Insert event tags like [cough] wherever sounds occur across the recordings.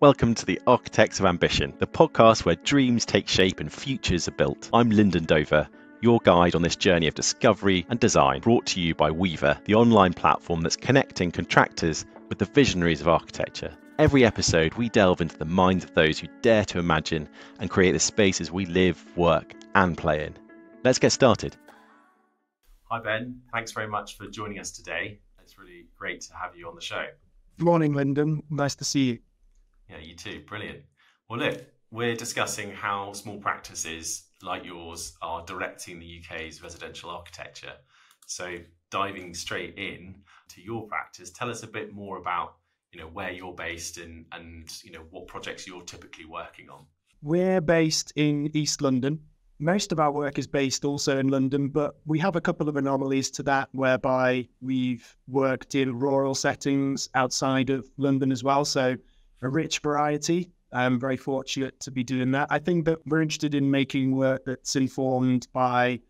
Welcome to the Architects of Ambition, the podcast where dreams take shape and futures are built. I'm Lyndon Dover, your guide on this journey of discovery and design, brought to you by Weaver, the online platform that's connecting contractors with the visionaries of architecture. Every episode, we delve into the minds of those who dare to imagine and create the spaces we live, work, and play in. Let's get started. Hi, Ben. Thanks very much for joining us today. It's really great to have you on the show. Good morning, Lyndon. Nice to see you. Yeah, you too. Brilliant. Well, look, we're discussing how small practices like yours are directing the UK's residential architecture. So, diving straight in to your practice, tell us a bit more about you know where you're based and and you know what projects you're typically working on. We're based in East London. Most of our work is based also in London, but we have a couple of anomalies to that whereby we've worked in rural settings outside of London as well. So a rich variety. I'm very fortunate to be doing that. I think that we're interested in making work that's informed by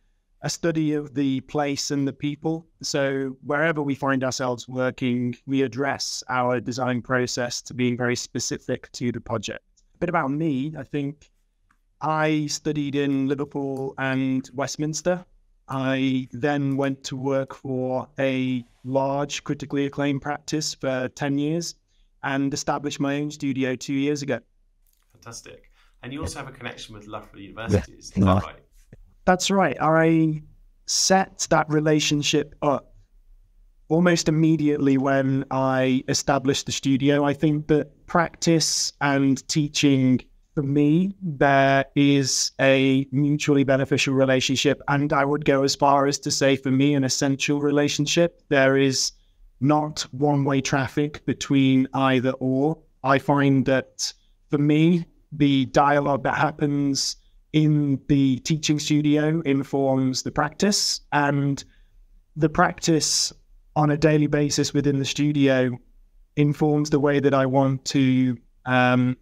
a study of the place and the people. So wherever we find ourselves working, we address our design process to being very specific to the project. A bit about me, I think I studied in Liverpool and Westminster. I then went to work for a large critically acclaimed practice for 10 years and established my own studio two years ago. Fantastic. And you also have a connection with Loughborough University, is that right? That's right. I set that relationship up almost immediately when I established the studio. I think that practice and teaching for me, there is a mutually beneficial relationship. And I would go as far as to say, for me, an essential relationship. There is not one way traffic between either or. I find that for me, the dialogue that happens in the teaching studio informs the practice, and the practice on a daily basis within the studio informs the way that I want to um,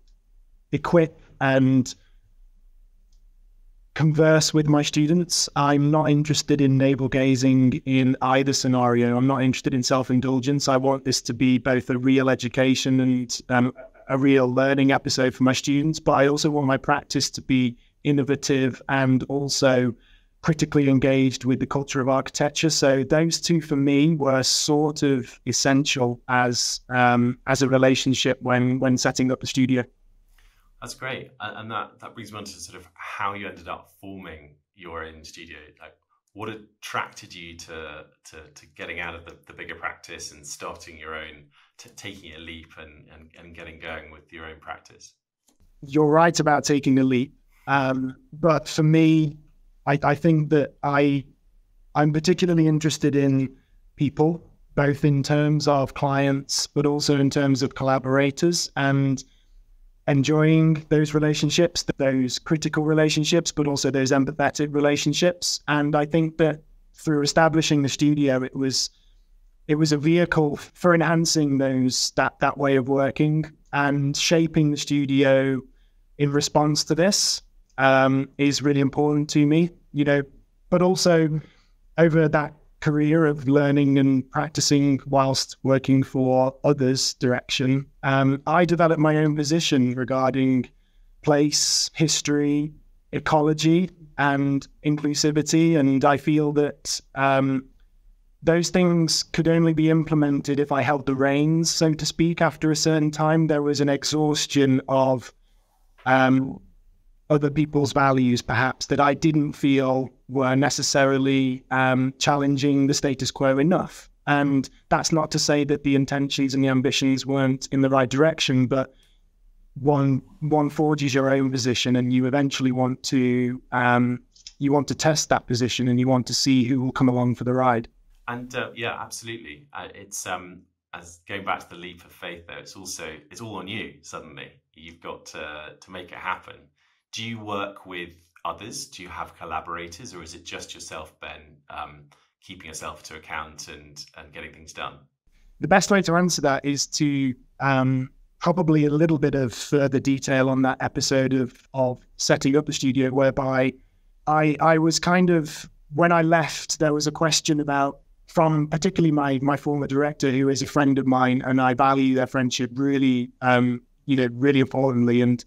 equip and converse with my students. I'm not interested in navel gazing in either scenario. I'm not interested in self indulgence. I want this to be both a real education and um, a real learning episode for my students, but I also want my practice to be innovative and also critically engaged with the culture of architecture. So those two for me were sort of essential as um, as a relationship when when setting up a studio. That's great, and that that brings me on to sort of how you ended up forming your own studio. Like, what attracted you to to, to getting out of the, the bigger practice and starting your own, t- taking a leap and, and and getting going with your own practice? You're right about taking a leap, um, but for me, I, I think that I I'm particularly interested in people, both in terms of clients, but also in terms of collaborators and enjoying those relationships, those critical relationships, but also those empathetic relationships. And I think that through establishing the studio, it was it was a vehicle for enhancing those that that way of working and shaping the studio in response to this um, is really important to me. You know, but also over that career of learning and practicing whilst working for others' direction, um, I developed my own position regarding place, history, ecology, and inclusivity. And I feel that um, those things could only be implemented if I held the reins, so to speak. After a certain time, there was an exhaustion of um, other people's values, perhaps, that I didn't feel were necessarily um, challenging the status quo enough. And that's not to say that the intentions and the ambitions weren't in the right direction, but one one forges your own position, and you eventually want to um, you want to test that position, and you want to see who will come along for the ride. And uh, yeah, absolutely. Uh, it's um, as going back to the leap of faith, though. It's also it's all on you. Suddenly, you've got to to make it happen do you work with others? Do you have collaborators, or is it just yourself, Ben, um, keeping yourself to account and and getting things done? The best way to answer that is to um, probably a little bit of further detail on that episode of of setting up the studio, whereby I I was kind of when I left, there was a question about from particularly my my former director, who is a friend of mine, and I value their friendship really um, you know, really importantly. And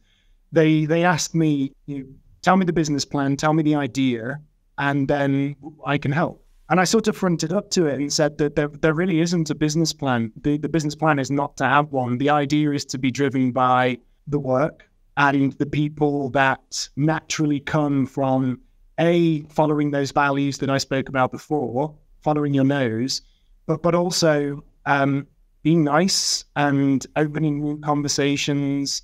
they they asked me, you know, tell me the business plan, tell me the idea, and then I can help. And I sort of fronted up to it and said that there, there really isn't a business plan. The, the business plan is not to have one. The idea is to be driven by the work and the people that naturally come from a following those values that I spoke about before, following your nose, but but also um, being nice and opening conversations,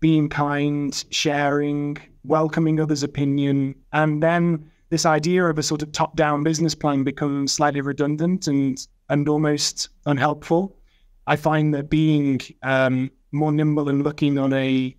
being kind, sharing, welcoming others' opinion, and then this idea of a sort of top-down business plan becomes slightly redundant and and almost unhelpful. I find that being um, more nimble and looking on a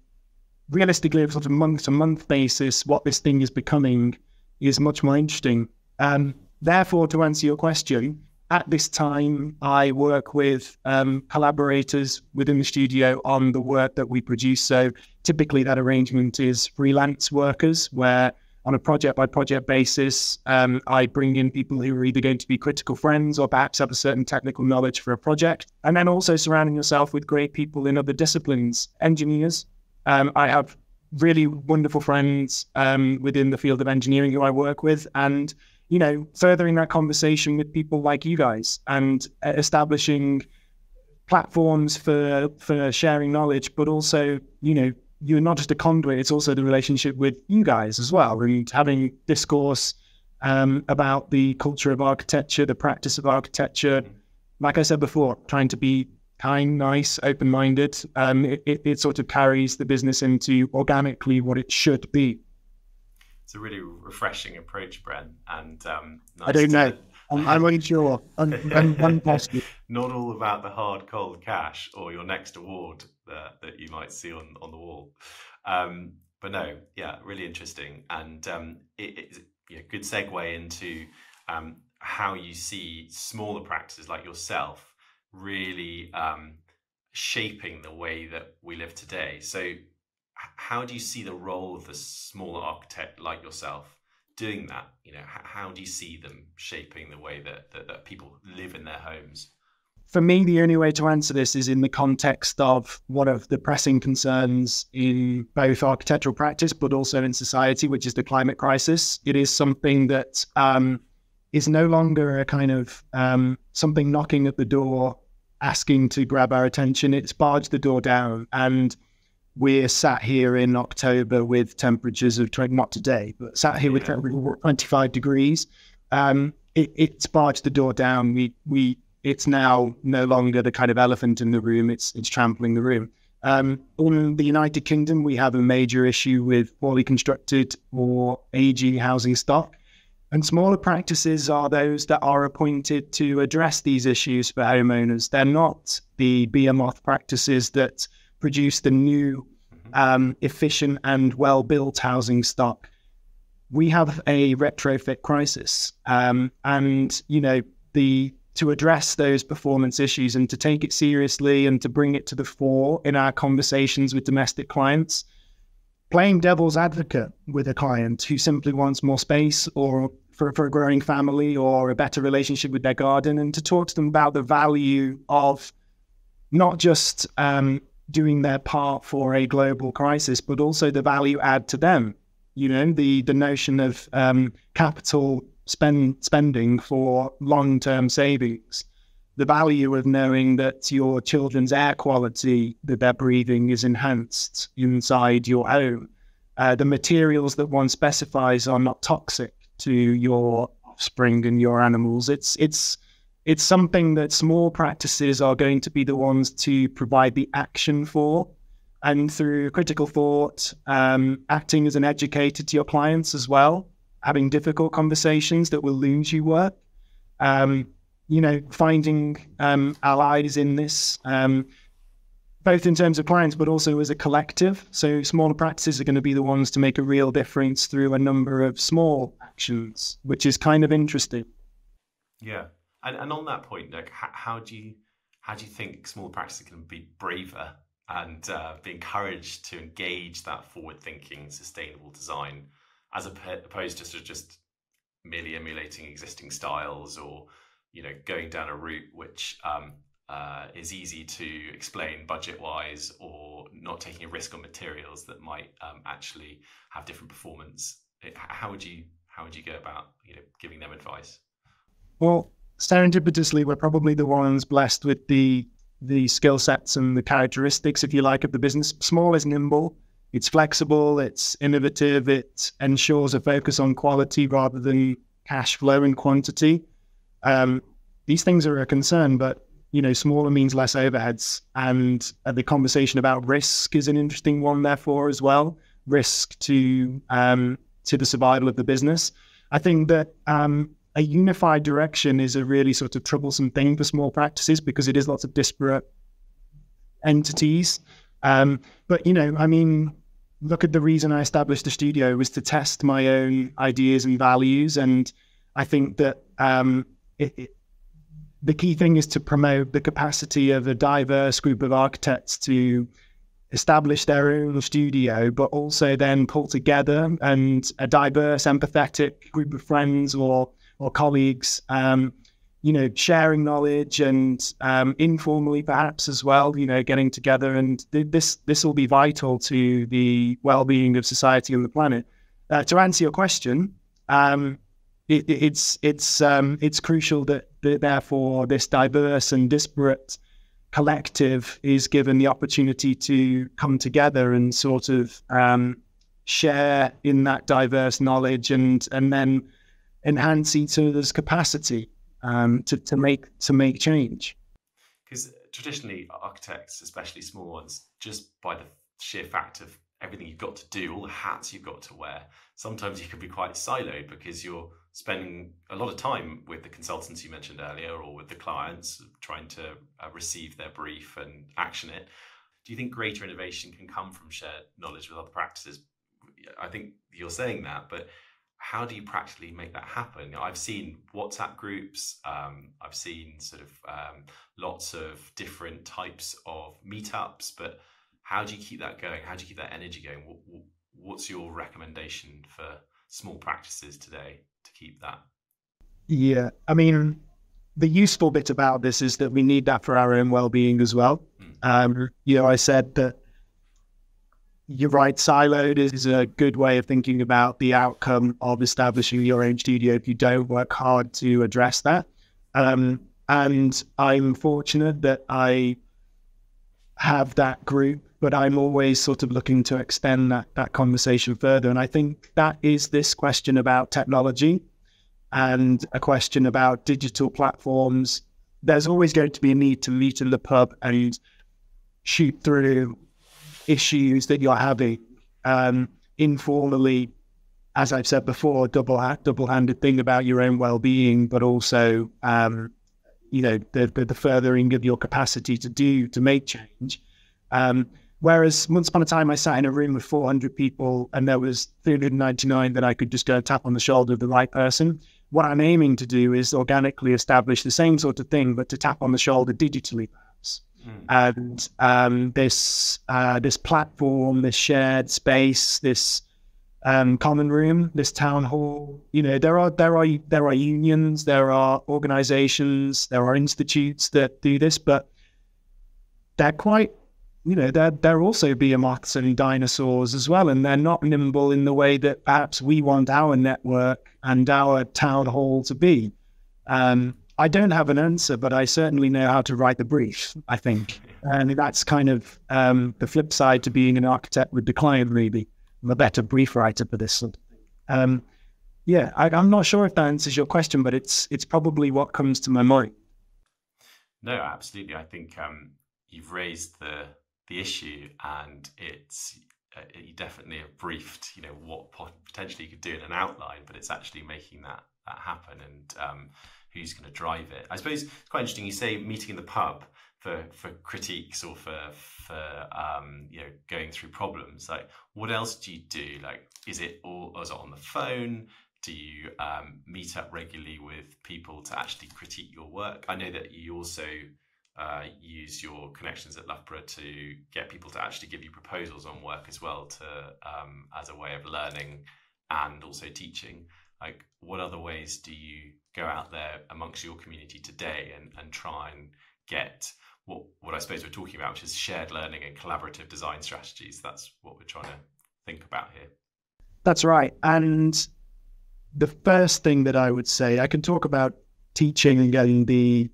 realistically sort of month-to-month basis what this thing is becoming is much more interesting. Um, therefore, to answer your question, at this time, I work with um, collaborators within the studio on the work that we produce. So typically, that arrangement is freelance workers, where on a project by project basis, um, I bring in people who are either going to be critical friends or perhaps have a certain technical knowledge for a project. And then also surrounding yourself with great people in other disciplines, engineers. Um, I have really wonderful friends um, within the field of engineering who I work with. And you know, furthering that conversation with people like you guys and uh, establishing platforms for for sharing knowledge, but also, you know, you're not just a conduit; it's also the relationship with you guys as well, and having discourse um, about the culture of architecture, the practice of architecture. Like I said before, trying to be kind, nice, open-minded. Um, it, it, it sort of carries the business into organically what it should be it's a really refreshing approach, Brent. And um, nice I don't know. I'm, I'm not sure. [laughs] I'm, I'm, not all about the hard, cold cash or your next award that, that you might see on, on the wall. Um, but no, yeah, really interesting. And um, it, it's a good segue into um, how you see smaller practices like yourself really um, shaping the way that we live today. So how do you see the role of a smaller architect like yourself doing that? You know, how do you see them shaping the way that, that, that people live in their homes? For me, the only way to answer this is in the context of one of the pressing concerns in both architectural practice, but also in society, which is the climate crisis. It is something that um, is no longer a kind of um, something knocking at the door, asking to grab our attention. It's barged the door down. And we're sat here in October with temperatures of not today, but sat here with 25 degrees. Um, it, it's barged the door down. We we it's now no longer the kind of elephant in the room. It's it's trampling the room. Um, in the United Kingdom, we have a major issue with poorly constructed or aging housing stock. And smaller practices are those that are appointed to address these issues for homeowners. They're not the behemoth practices that produce the new, mm-hmm. um, efficient, and well built housing stock. We have a retrofit crisis. Um, and, you know, the to address those performance issues and to take it seriously and to bring it to the fore in our conversations with domestic clients, playing devil's advocate with a client who simply wants more space or for, for a growing family or a better relationship with their garden and to talk to them about the value of not just um, doing their part for a global crisis, but also the value add to them. You know, the the notion of um, capital spend spending for long term savings, the value of knowing that your children's air quality that they're breathing is enhanced inside your home, uh, the materials that one specifies are not toxic to your offspring and your animals. It's it's it's something that small practices are going to be the ones to provide the action for. And through critical thought, um, acting as an educator to your clients as well, having difficult conversations that will lose you work, um, you know, finding um, allies in this, um, both in terms of clients, but also as a collective. So smaller practices are going to be the ones to make a real difference through a number of small actions, which is kind of interesting. Yeah, and, and on that point, Nick, how, how do you how do you think small practices can be braver and uh, be encouraged to engage that forward-thinking, sustainable design, as opposed to sort of just merely emulating existing styles or you know going down a route which um, uh, is easy to explain budget wise or not taking a risk on materials that might um, actually have different performance? How would you how would you go about you know giving them advice? Well serendipitously we're probably the ones blessed with the the skill sets and the characteristics if you like of the business small is nimble it's flexible it's innovative it ensures a focus on quality rather than cash flow and quantity um, these things are a concern but you know, smaller means less overheads. And uh, the conversation about risk is an interesting one, therefore, as well. Risk to um, to the survival of the business. I think that um, a unified direction is a really sort of troublesome thing for small practices because it is lots of disparate entities. Um, but you know, I mean, look at the reason I established the studio was to test my own ideas and values, and I think that um, it, it, the key thing is to promote the capacity of a diverse group of architects to establish their own studio, but also then pull together and a diverse, empathetic group of friends or or colleagues, um, you know, sharing knowledge and um, informally perhaps as well, you know, getting together. And th- this this will be vital to the well-being of society and the planet. Uh, to answer your question, um, it, it's it's um, it's crucial that, that therefore this diverse and disparate collective is given the opportunity to come together and sort of um, share in that diverse knowledge and and then enhance each other's capacity um, to, to make to make change. Because traditionally, architects, especially small ones, just by the sheer fact of everything you've got to do, all the hats you've got to wear, sometimes you can be quite siloed because you're spending a lot of time with the consultants you mentioned earlier or with the clients trying to uh, receive their brief and action it. Do you think greater innovation can come from shared knowledge with other practices? I think you're saying that, but how do you practically make that happen? I've seen WhatsApp groups, um, I've seen sort of um, lots of different types of meetups, but how do you keep that going? How do you keep that energy going? What's your recommendation for small practices today to keep that? Yeah, I mean, the useful bit about this is that we need that for our own well-being as well. Mm. Um, you know, I said that you're right, siloed is a good way of thinking about the outcome of establishing your own studio if you don't work hard to address that. Um, and I'm fortunate that I have that group, but I'm always sort of looking to extend that that conversation further. And I think that is this question about technology and a question about digital platforms. There's always going to be a need to meet in the pub and shoot through issues that you're having um, informally. As I've said before, double double-handed thing about your own well-being, but also um, you know the, the, the furthering of your capacity to do to make change. Um, whereas once upon a time, I sat in a room with 400 people, and there was 399 that I could just go tap on the shoulder of the right person. What I'm aiming to do is organically establish the same sort of thing, but to tap on the shoulder digitally. Mm. And um, this uh, this platform, this shared space, this um, common room, this town hall. You know, there are there are there are unions, there are organisations, there are institutes that do this, but they're quite, you know, they're they're also behemoths and dinosaurs as well, and they're not nimble in the way that perhaps we want our network and our town hall to be. Um, I don't have an answer, but I certainly know how to write the brief. I think, and that's kind of um, the flip side to being an architect with the client, maybe. I'm a better brief writer for this sort of thing. Um, yeah, I, am not sure if that answers your question, but it's it's probably what comes to my mind. No, absolutely. I think um, you've raised the the issue, and it's uh, you definitely have briefed, you know, what potentially you could do in an outline, but it's actually making that that happen and um, who's going to drive it. I suppose it's quite interesting. You say meeting in the pub for for critiques or for for um, you know going through problems like what else do you do like is it all is it on the phone do you um, meet up regularly with people to actually critique your work i know that you also uh, use your connections at loughborough to get people to actually give you proposals on work as well to um, as a way of learning and also teaching like what other ways do you go out there amongst your community today and, and try and get what what I suppose we're talking about, which is shared learning and collaborative design strategies. That's what we're trying to think about here. That's right. And the first thing that I would say, I can talk about teaching and getting the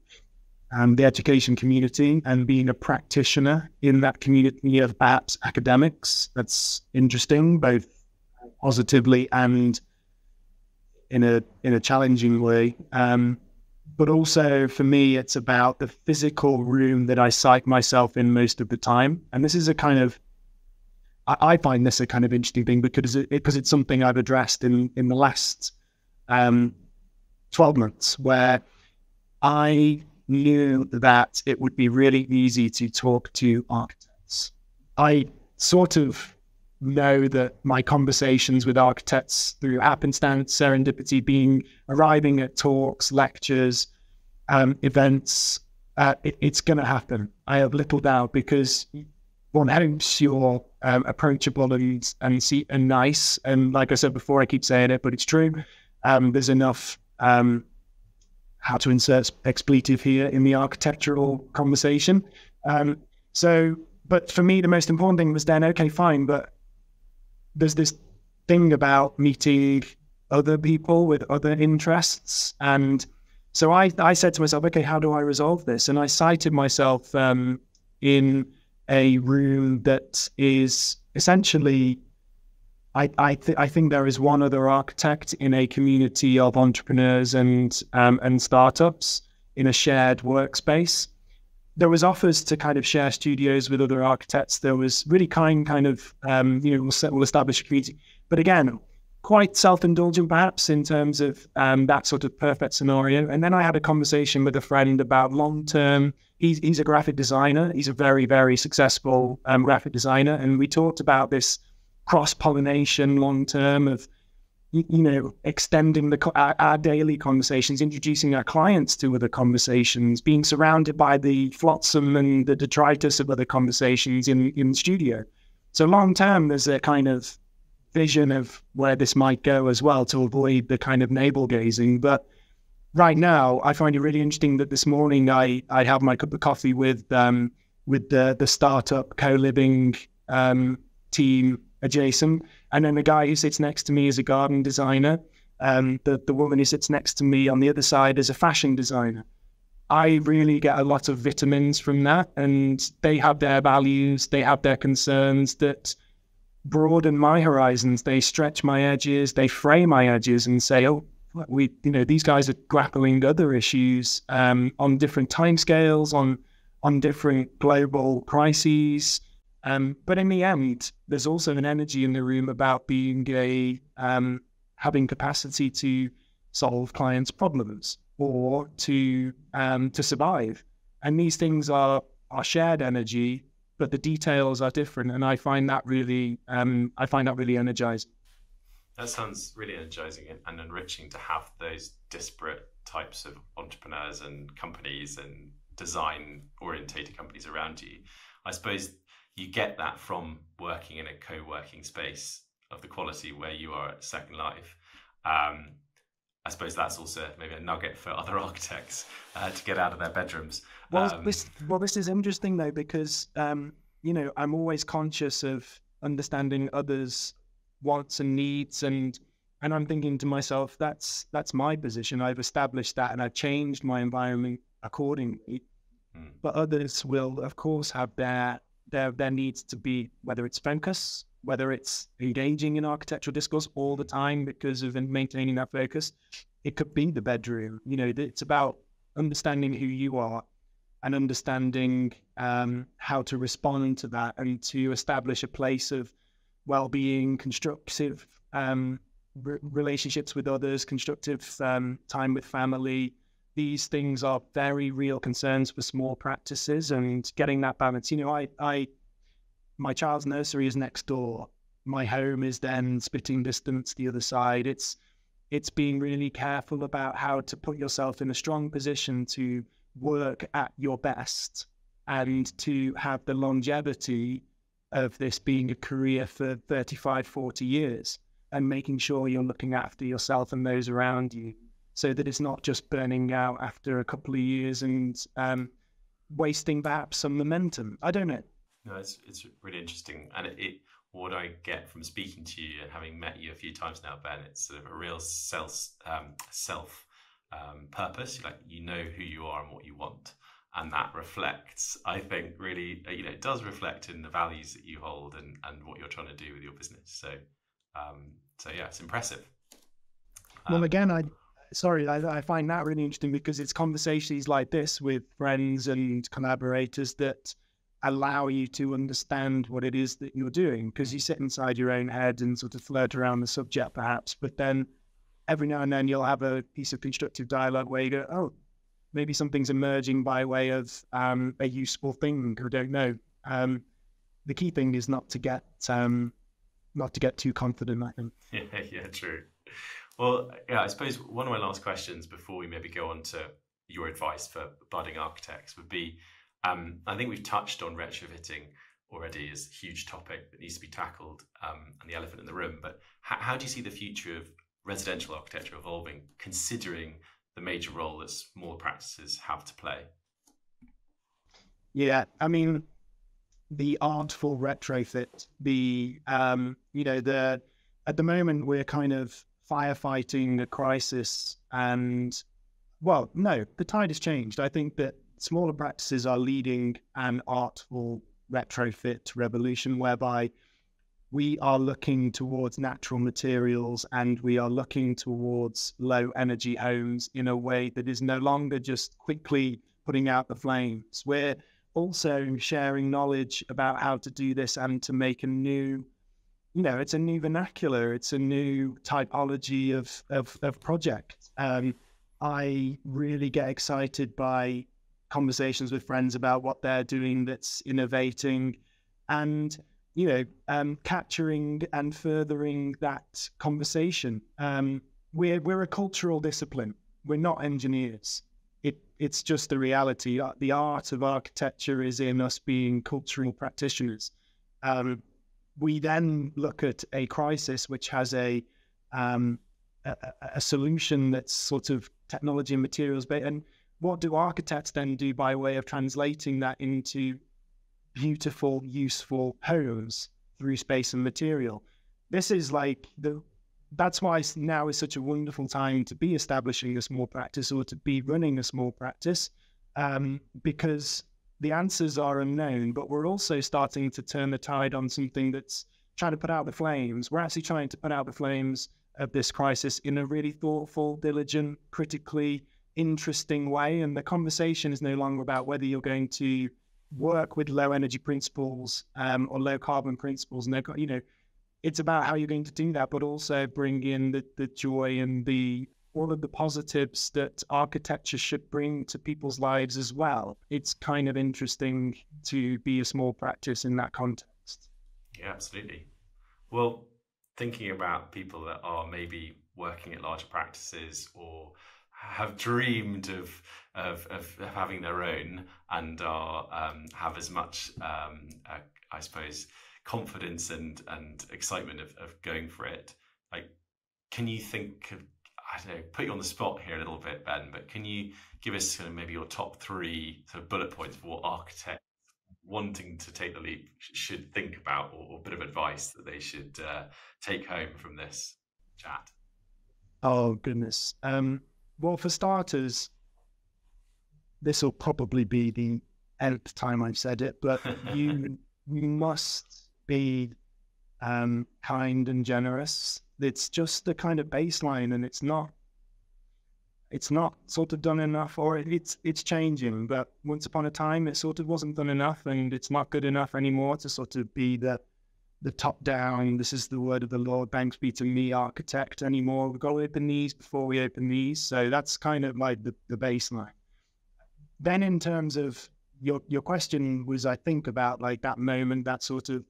um, the education community and being a practitioner in that community of apps academics. That's interesting, both positively and in a in a challenging way. Um, but also for me, it's about the physical room that I psych myself in most of the time. And this is a kind of, I, I find this a kind of interesting thing because it, because it's something I've addressed in in the last um, twelve months, where I knew that it would be really easy to talk to architects. I sort of know that my conversations with architects through happenstance, serendipity, being arriving at talks, lectures, um, events, uh, it, it's going to happen. I have little doubt because one hopes you're um, approachable and and see and nice. And like I said before, I keep saying it, but it's true. Um, there's enough um, how to insert expletive here in the architectural conversation. Um, so, but for me, the most important thing was then, okay, fine, but there's this thing about meeting other people with other interests. And so I, I said to myself, okay, how do I resolve this? And I cited myself um, in a room that is essentially I I, th- I think there is one other architect in a community of entrepreneurs and um, and startups in a shared workspace. There was offers to kind of share studios with other architects. There was really kind kind of um, you know we'll, we'll establish a community, but again quite self-indulgent perhaps in terms of um, that sort of perfect scenario. And then I had a conversation with a friend about long-term. He's he's a graphic designer. He's a very very successful um, graphic designer, and we talked about this cross pollination long term of you know extending the our, our, daily conversations introducing our clients to other conversations being surrounded by the flotsam and the detritus of other conversations in in studio so long term there's a kind of vision of where this might go as well to avoid the kind of navel gazing but right now i find it really interesting that this morning i i have my cup of coffee with um with the the startup co-living um team adjacent. And then the guy who sits next to me is a garden designer. Um, the, the woman who sits next to me on the other side is a fashion designer. I really get a lot of vitamins from that. And they have their values, they have their concerns that broaden my horizons. They stretch my edges, they fray my edges and say, oh, we, you know, these guys are grappling other issues um, on different timescales, on on different global crises. Um, but in the end, there's also an energy in the room about being a um, having capacity to solve clients' problems or to um, to survive. And these things are are shared energy, but the details are different. And I find that really um, I find that really energizing. That sounds really energizing and enriching to have those disparate types of entrepreneurs and companies and design orientated companies around you. I suppose you get that from working in a co-working space of the quality where you are at Second Life. Um, I suppose that's also maybe a nugget for [laughs] other architects uh, to get out of their bedrooms. Well, um, this well, this is interesting though because um, you know I'm always conscious of understanding others' wants and needs, and and I'm thinking to myself, that's that's my position. I've established that, and I've changed my environment accordingly. Hmm. But others will, of course, have their there there needs to be whether it's focus, whether it's engaging in architectural discourse all the time because of maintaining that focus. It could be the bedroom. You know, it's about understanding who you are and understanding um, how to respond to that and to establish a place of well-being, constructive um, relationships with others, constructive um, time with family, these things are very real concerns for small practices and getting that balance. You know, I, I, my child's nursery is next door. My home is then spitting distance the other side. It's, it's being really careful about how to put yourself in a strong position to work at your best and to have the longevity of this being a career for 35, 40 years and making sure you're looking after yourself and those around you so that it's not just burning out after a couple of years and um, wasting perhaps some momentum. I don't know. No, it's it's really interesting, and it, it what I get from speaking to you and having met you a few times now, Ben, it's sort of a real self um, self um, purpose. Like you know who you are and what you want, and that reflects. I think really, uh, you know, it does reflect in the values that you hold and and what you're trying to do with your business. So, um, so yeah, it's impressive. Well, um, again, I sorry, I, I, find that really interesting because it's conversations like this with friends and collaborators that allow you to understand what it is that you're doing because you sit inside your own head and sort of flirt around the subject perhaps, but then every now and then you'll have a piece of constructive dialogue where you go, oh, maybe something's emerging by way of um, a useful thing. I don't know. Um, the key thing is not to get um, not to get too confident. I think. Yeah, [laughs] yeah, true. Well, yeah, I suppose one of my last questions before we maybe go on to your advice for budding architects would be um, I think we've touched on retrofitting already as a huge topic that needs to be tackled um, and the elephant in the room. But how, how do you see the future of residential architecture evolving, considering the major role that smaller practices have to play? Yeah, I mean, the artful retrofit, the um, you know, the at the moment we're kind of firefighting a crisis, and well, no, the tide has changed. I think that smaller practices are leading an artful retrofit revolution whereby we are looking towards natural materials and we are looking towards low energy homes in a way that is no longer just quickly putting out the flames. We're also sharing knowledge about how to do this and to make a new, you know, it's a new vernacular, it's a new typology of, of, of project. Um, I really get excited by conversations with friends about what they're doing that's innovating and you know um, capturing and furthering that conversation. Um, we're we're a cultural discipline. We're not engineers. It it's just the reality. Uh, the art of architecture is in us being cultural practitioners. Um, we then look at a crisis which has a, um, a, a solution that's sort of technology and materials based and what do architects then do by way of translating that into beautiful, useful homes through space and material? This is like the that's why now is such a wonderful time to be establishing a small practice or to be running a small practice um, because the answers are unknown, but we're also starting to turn the tide on something that's trying to put out the flames. We're actually trying to put out the flames of this crisis in a really thoughtful, diligent, critically interesting way. And the conversation is no longer about whether you're going to work with low energy principles um, or low carbon principles. No, you know, it's about how you're going to do that, but also bring in the, the joy and the all of the positives that architecture should bring to people's lives as well. It's kind of interesting to be a small practice in that context. Yeah, absolutely. Well, thinking about people that are maybe working at larger practices or have dreamed of, of, of having their own and are um, have as much, um, uh, I suppose, confidence and and excitement of, of going for it. Like, can you think of I don't know, put you on the spot here a little bit, Ben, but can you give us kind of maybe your top three sort of bullet points for what architects wanting to take the leap should think about, or, or a bit of advice that they should uh, take home from this chat? Oh goodness. Um, well, for starters, this will probably be the nth time I've said it, but [laughs] you you must be um, kind and generous. It's just the kind of baseline, and it's not it's not sort of done enough, or it's it's changing. But once upon a time, it sort of wasn't done enough, and it's not good enough anymore to sort of be the the top down, this is the word of the Lord, banks be to me, architect anymore. We've got to open these before we open these. So that's kind of like the, the baseline. Then in terms of your your question was I think about like that moment, that sort of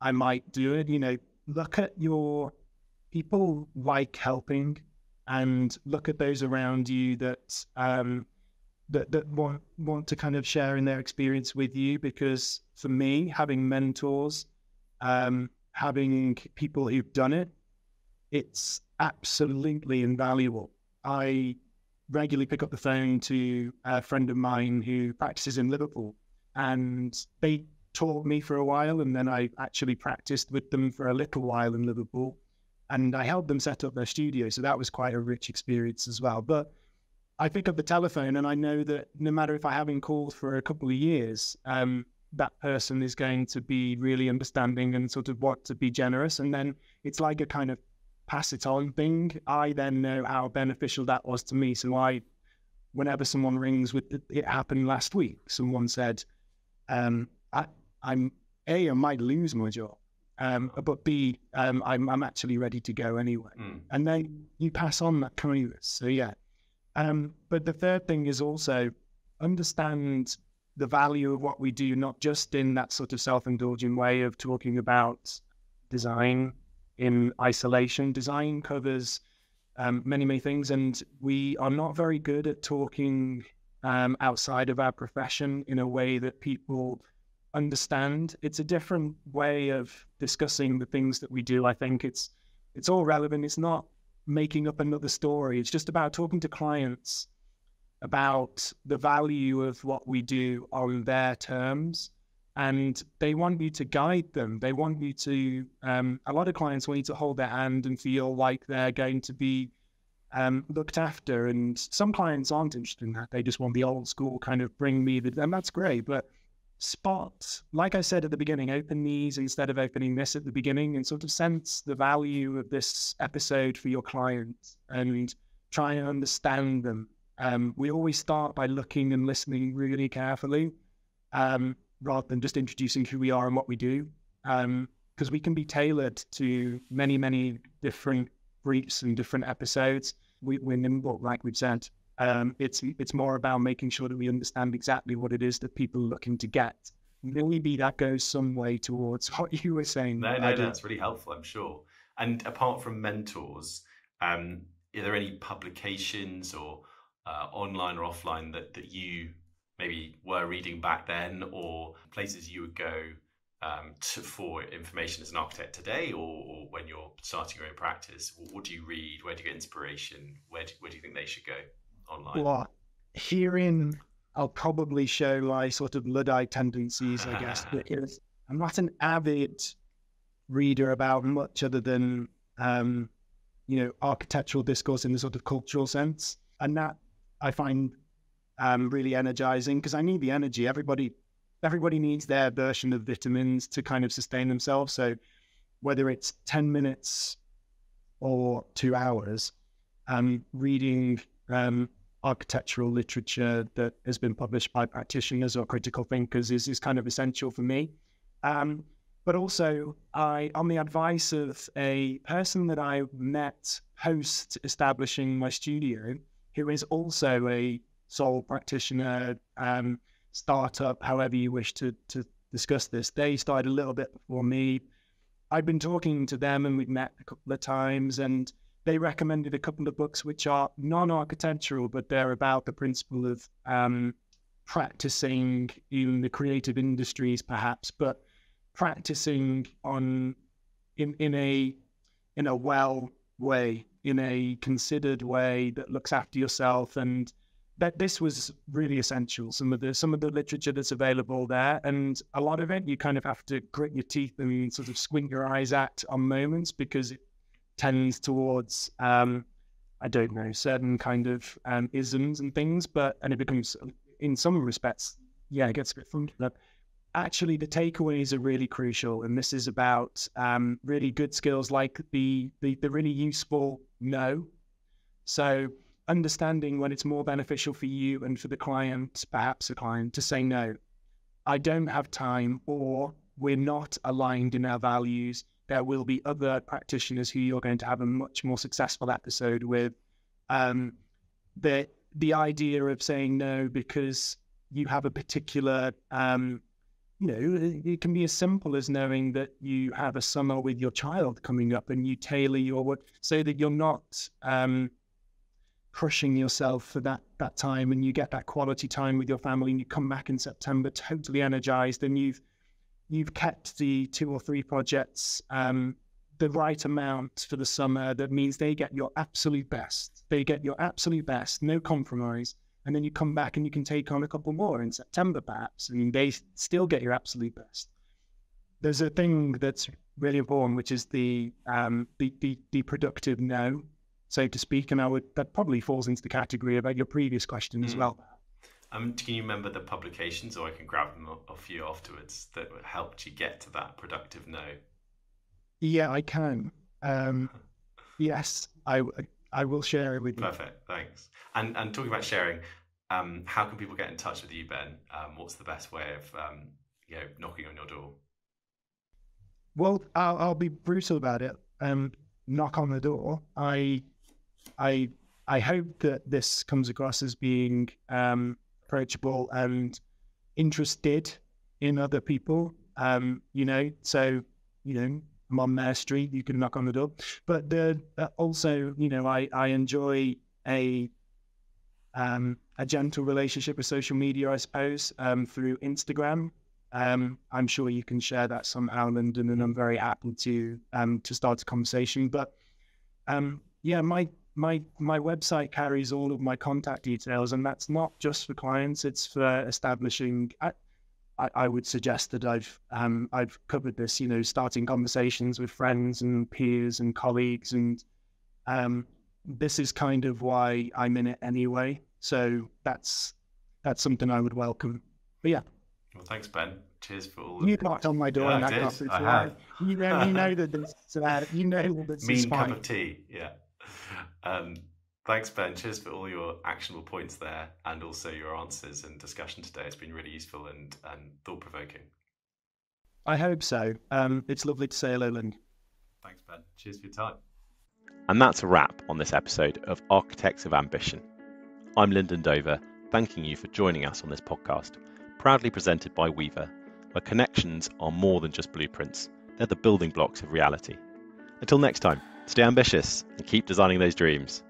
I might do it, you know, look at your people like helping and look at those around you that um that, that want want to kind of share in their experience with you because for me having mentors um, having people who've done it, it's absolutely invaluable. I regularly pick up the phone to a friend of mine who practices in Liverpool, and they taught me for a while, and then I actually practiced with them for a little while in Liverpool, and I helped them set up their studio. So that was quite a rich experience as well. But I pick up the telephone, and I know that no matter if I haven't called for a couple of years, um, that person is going to be really understanding and sort of want to be generous. And then it's like a kind of pass it on thing. I then know how beneficial that was to me. So I, whenever someone rings with it happened last week, someone said, um, I, I'm a I might lose my job, um, but B um, I'm I'm actually ready to go anyway. Mm. And then you pass on that kindness. So yeah. Um, but the third thing is also understand the value of what we do, not just in that sort of self-indulgent way of talking about design in isolation. Design covers um, many, many things, and we are not very good at talking um, outside of our profession in a way that people understand. It's a different way of discussing the things that we do. I think it's it's all relevant. It's not making up another story. It's just about talking to clients about the value of what we do on their terms. And they want you to guide them. They want you to, um, a lot of clients want you to hold their hand and feel like they're going to be um, looked after. And some clients aren't interested in that. They just want the old school kind of bring me the, and that's great. But spot, like I said at the beginning, open these instead of opening this at the beginning and sort of sense the value of this episode for your clients and try and understand them um, we always start by looking and listening really carefully, um, rather than just introducing who we are and what we do, because um, we can be tailored to many, many different briefs and different episodes. We, are nimble, like we've said. Um, it's it's more about making sure that we understand exactly what it is that people are looking to get. Maybe that goes some way towards [laughs] what you were saying. No, no, no, that's really helpful, I'm sure. And apart from mentors, um, are there any publications or uh, online or offline that that you maybe were reading back then, or places you would go um, to, for information as an architect today, or, or, when you're starting your own practice? What do you read? Where do you get inspiration? Where do, where do you think they should go online? Well, herein, I'll probably show my sort of Luddite tendencies, I guess. [laughs] Because I'm not an avid reader about much other than, um, you know, architectural discourse in the sort of cultural sense. And that I find um, really energizing because I need the energy. Everybody, everybody needs their version of vitamins to kind of sustain themselves. So whether it's ten minutes or two hours, um, reading um, architectural literature that has been published by practitioners or critical thinkers is, is kind of essential for me. Um, but also, I, on the advice of a person that I met post establishing my studio, who is also a sole practitioner, um, startup, however you wish to, to discuss this. They started a little bit before me. I've been talking to them and we've met a couple of times and they recommended a couple of books which are non-architectural, but they're about the principle of um, practicing in the creative industries, perhaps, but practicing on in in a in a well way in a considered way that looks after yourself. And that this was really essential some of the some of the literature that's available there. And a lot of it you kind of have to grit your teeth and sort of squint your eyes at on moments because it tends towards um, i don't know certain kind of um, isms and things but and it becomes in some respects yeah it gets a bit funky but actually the takeaways are really crucial and this is about um, really good skills like the, the the really useful no. So understanding when it's more beneficial for you and for the client perhaps the client to say no. I don't have time or we're not aligned in our values there will be other practitioners who you're going to have a much more successful episode with. Um, the the idea of saying no because you have a particular um, you know, it can be as simple as knowing that you have a summer with your child coming up and you tailor your work so that you're not um, crushing yourself for that that time and you get that quality time with your family and you come back in September totally energized and you've you've kept the two or three projects um, the right amount for the summer that means they get your absolute best. They get your absolute best, no compromise. And then you come back and you can take on a couple more in September, perhaps, and they still get your absolute best. There's a thing that's really important, which is the um, the, the, the productive no, so to speak. And I would that probably falls into the category about your previous question mm. as well. Um, can you remember the publications, or I can grab them off you afterwards that helped you get to that productive no? Yeah, I can. Um, yes, I I will share it with you. Perfect, thanks. And and talking about sharing, um, how can people get in touch with you, Ben? Um, what's the best way of um, you know knocking on your door? Well, I'll, I'll be brutal about it. Um, knock on the door. I I I hope that this comes across as being um, approachable and interested in other people. Um, you know, so you know, I'm on Mare Street. You can knock on the door, but the, uh, also, you know, I I enjoy a um, a gentle relationship with social media, I suppose, um, through Instagram. Um, I'm sure you can share that somehow, Lyndon, and I'm very happy to um, to start a conversation. But um, yeah, my my my website carries all of my contact details, and that's not just for clients; it's for establishing. I, I, I would suggest that I've um, I've covered this, you know, starting conversations with friends and peers and colleagues, and um, this is kind of why I'm in it anyway. So that's that's something I would welcome. But yeah. Well, thanks, Ben. Cheers for all. You knocked on my door yeah, and I, I got I have. You know, you know that this, uh, you know that this [laughs] mean is cup of tea. Yeah. Um, thanks, Ben. Cheers for all your actionable points there and also your answers and discussion today. It's been really useful and, and thought provoking. I hope so. Um, it's lovely to say hello, Lynn. Thanks, Ben. Cheers for your time. And that's a wrap on this episode of Architects of Ambition. I'm Lyndon Dover, thanking you for joining us on this podcast, proudly presented by Weaver, where connections are more than just blueprints, they're the building blocks of reality. Until next time. Stay ambitious and keep designing those dreams.